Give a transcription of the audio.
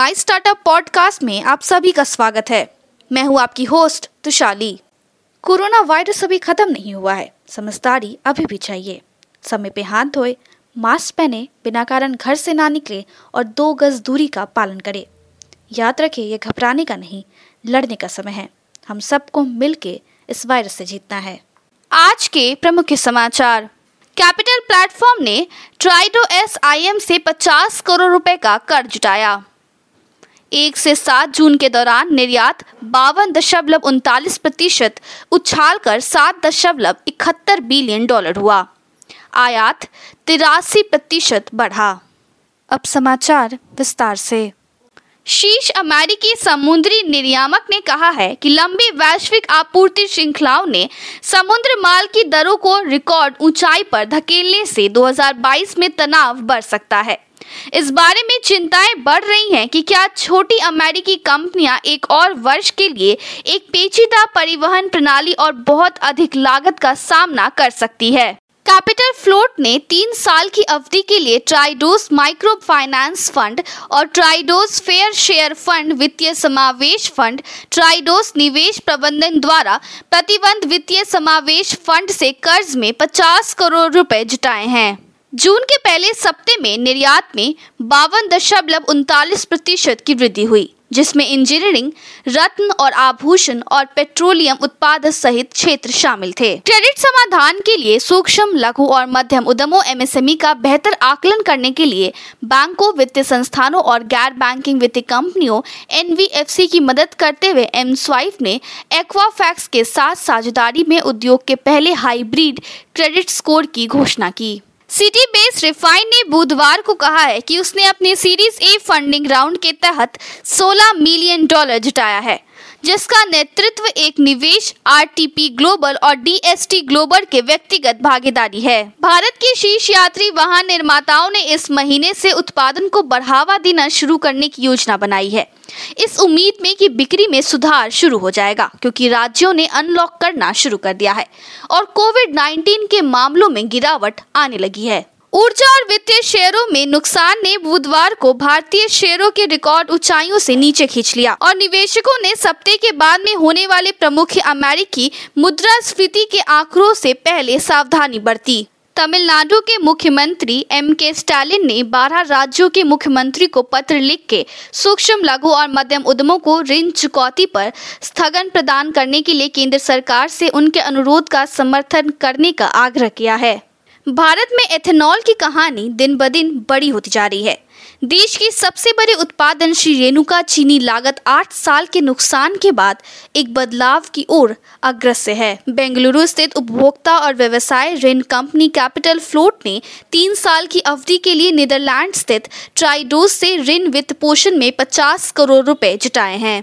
My startup podcast में आप सभी का स्वागत है। मैं हूँ आपकी होस्ट तुशाली। कोरोना वायरस अभी खत्म नहीं हुआ है। समझदारी अभी भी चाहिए। समय पे हाथ धोए, मास्क पहने, बिना कारण घर से ना निकले और दो गज दूरी का पालन करें। याद रखें, ये घबराने का नहीं, लड़ने का समय है। हम सबको मिल के इस वायरस से जीतना है। आज के प्रमुख समाचार। कैपिटल प्लेटफॉर्म ने ट्राइडो एस आई एम से 50 करोड़ रुपए का कर जुटाया। एक से सात जून के दौरान निर्यात बावन दशमलव उनतालीस प्रतिशत उछाल कर सात दशमलव इकहत्तर बिलियन डॉलर हुआ। आयात तिरासी प्रतिशत बढ़ा। अब समाचार विस्तार से। शीर्ष अमेरिकी समुद्री निर्यामक ने कहा है कि लंबी वैश्विक आपूर्ति श्रृंखलाओं ने समुद्र माल की दरों को रिकॉर्ड ऊंचाई पर धकेलने से 2022 में तनाव बढ़ सकता है। इस बारे में चिंताएँ बढ़ रही हैं कि क्या छोटी अमेरिकी कंपनियाँ एक और वर्ष के लिए एक पेचीदा परिवहन प्रणाली और बहुत अधिक लागत का सामना कर सकती है। कैपिटल फ्लोट ने तीन साल की अवधि के लिए ट्राइडोस माइक्रो फाइनेंस फंड और ट्राइडोस फेयर शेयर फंड वित्तीय समावेश फंड, ट्राइडोस निवेश प्रबंधन द्वारा प्रतिबंध वित्तीय समावेश फंड से कर्ज में 50 करोड़ रुपए जुटाए हैं। जून के पहले सप्ते में निर्यात में बावन दशमलव उनतालीस प्रतिशत की वृद्धि हुई, जिसमें इंजीनियरिंग, रत्न और आभूषण और पेट्रोलियम उत्पाद सहित क्षेत्र शामिल थे। क्रेडिट समाधान के लिए सूक्ष्म, लघु और मध्यम उद्यमों एमएसएमई का बेहतर आकलन करने के लिए बैंकों, वित्तीय संस्थानों और गैर बैंकिंग वित्तीय कंपनियों एनवीएफसी की मदद करते हुए एम स्वाइफ ने एक्वाफैक्स के साथ साझेदारी में उद्योग के पहले हाइब्रिड क्रेडिट स्कोर की घोषणा की। सिटी बेस रिफाइन ने बुधवार को कहा है कि उसने अपने सीरीज़ ए फंडिंग राउंड के तहत 16 मिलियन डॉलर जुटाया है। जिसका नेतृत्व एक निवेश आरटीपी ग्लोबल और डीएसटी ग्लोबल के व्यक्तिगत भागीदारी है। भारत के शीर्ष यात्री वाहन निर्माताओं ने इस महीने से उत्पादन को बढ़ावा देना शुरू करने की योजना बनाई है। इस उम्मीद में कि बिक्री में सुधार शुरू हो जाएगा, क्योंकि राज्यों ने अनलॉक करना शुरू कर दिया है और कोविड 19 के मामलों में गिरावट आने लगी है। ऊर्जा और वित्तीय शेयरों में नुकसान ने बुधवार को भारतीय शेयरों के रिकॉर्ड ऊंचाइयों से नीचे खींच लिया। और निवेशकों ने सप्ते के बाद में होने वाले प्रमुख अमेरिकी मुद्रास्फीति के आंकड़ों से पहले सावधानी बरती। तमिलनाडु के मुख्यमंत्री एम के स्टालिन ने 12 राज्यों के मुख्यमंत्री को पत्र लिख के सूक्ष्म, लघु और मध्यम उद्यमों को ऋण चुकौती पर स्थगन प्रदान करने के लिए केंद्र सरकार से उनके अनुरोध का समर्थन करने का आग्रह किया है। भारत में एथेनॉल की कहानी दिन ब दिन बड़ी होती जा रही है। देश की सबसे बड़े उत्पादन श्री रेणुका चीनी लागत आठ साल के नुकसान के बाद एक बदलाव की ओर अग्रसर है। बेंगलुरु स्थित उपभोक्ता और व्यवसाय ऋण कंपनी कैपिटल फ्लोट ने तीन साल की अवधि के लिए नीदरलैंड स्थित ट्राइडोस से ऋण वित्त पोषण में 50 करोड़ रुपए जुटाए हैं।